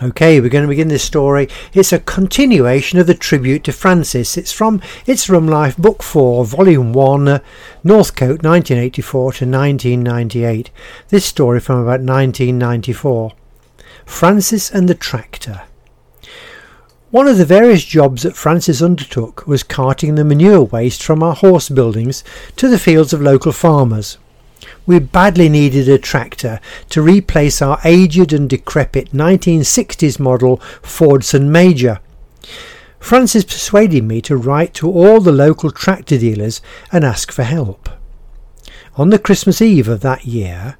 Okay, we're going to begin this story. It's a continuation of the tribute to Francis. It's from It's Rum Life, Book 4, Volume 1, uh, Northcote, 1984 to 1998. This story from about 1994. Francis and the Tractor. One of the various jobs that Francis undertook was carting the manure waste from our horse buildings to the fields of local farmers. We badly needed a tractor to replace our aged and decrepit 1960s model Fordson Major. Francis persuaded me to write to all the local tractor dealers and ask for help. On the Christmas Eve of that year,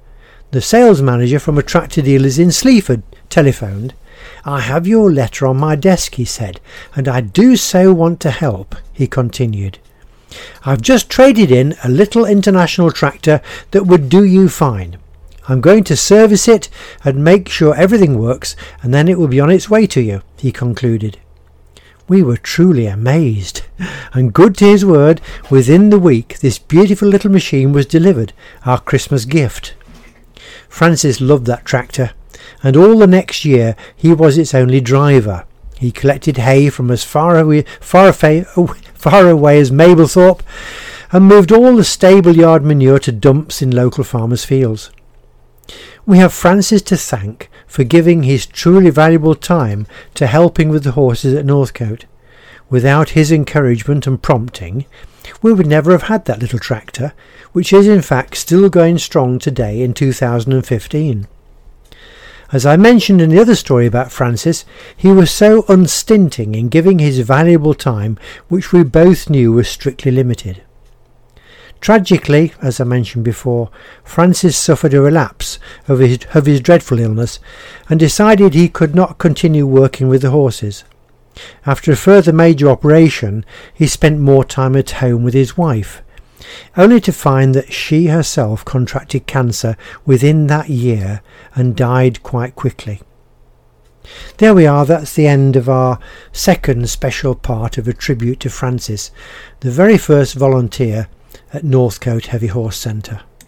the sales manager from a tractor dealer's in Sleaford telephoned. I have your letter on my desk, he said, and I do so want to help, he continued. I've just traded in a little international tractor that would do you fine. I'm going to service it and make sure everything works, and then it will be on its way to you, he concluded. We were truly amazed, and good to his word, within the week this beautiful little machine was delivered, our Christmas gift. Francis loved that tractor, and all the next year he was its only driver. He collected hay from as far away, far, away, oh, far away as Mablethorpe and moved all the stable yard manure to dumps in local farmers' fields. We have Francis to thank for giving his truly valuable time to helping with the horses at Northcote. Without his encouragement and prompting, we would never have had that little tractor, which is in fact still going strong today in 2015. As I mentioned in the other story about Francis, he was so unstinting in giving his valuable time, which we both knew was strictly limited. Tragically, as I mentioned before, Francis suffered a relapse of his, of his dreadful illness and decided he could not continue working with the horses. After a further major operation, he spent more time at home with his wife, only to find that she herself contracted cancer within that year and died quite quickly. There we are, that's the end of our second special part of a tribute to Francis, the very first volunteer at Northcote Heavy Horse Centre.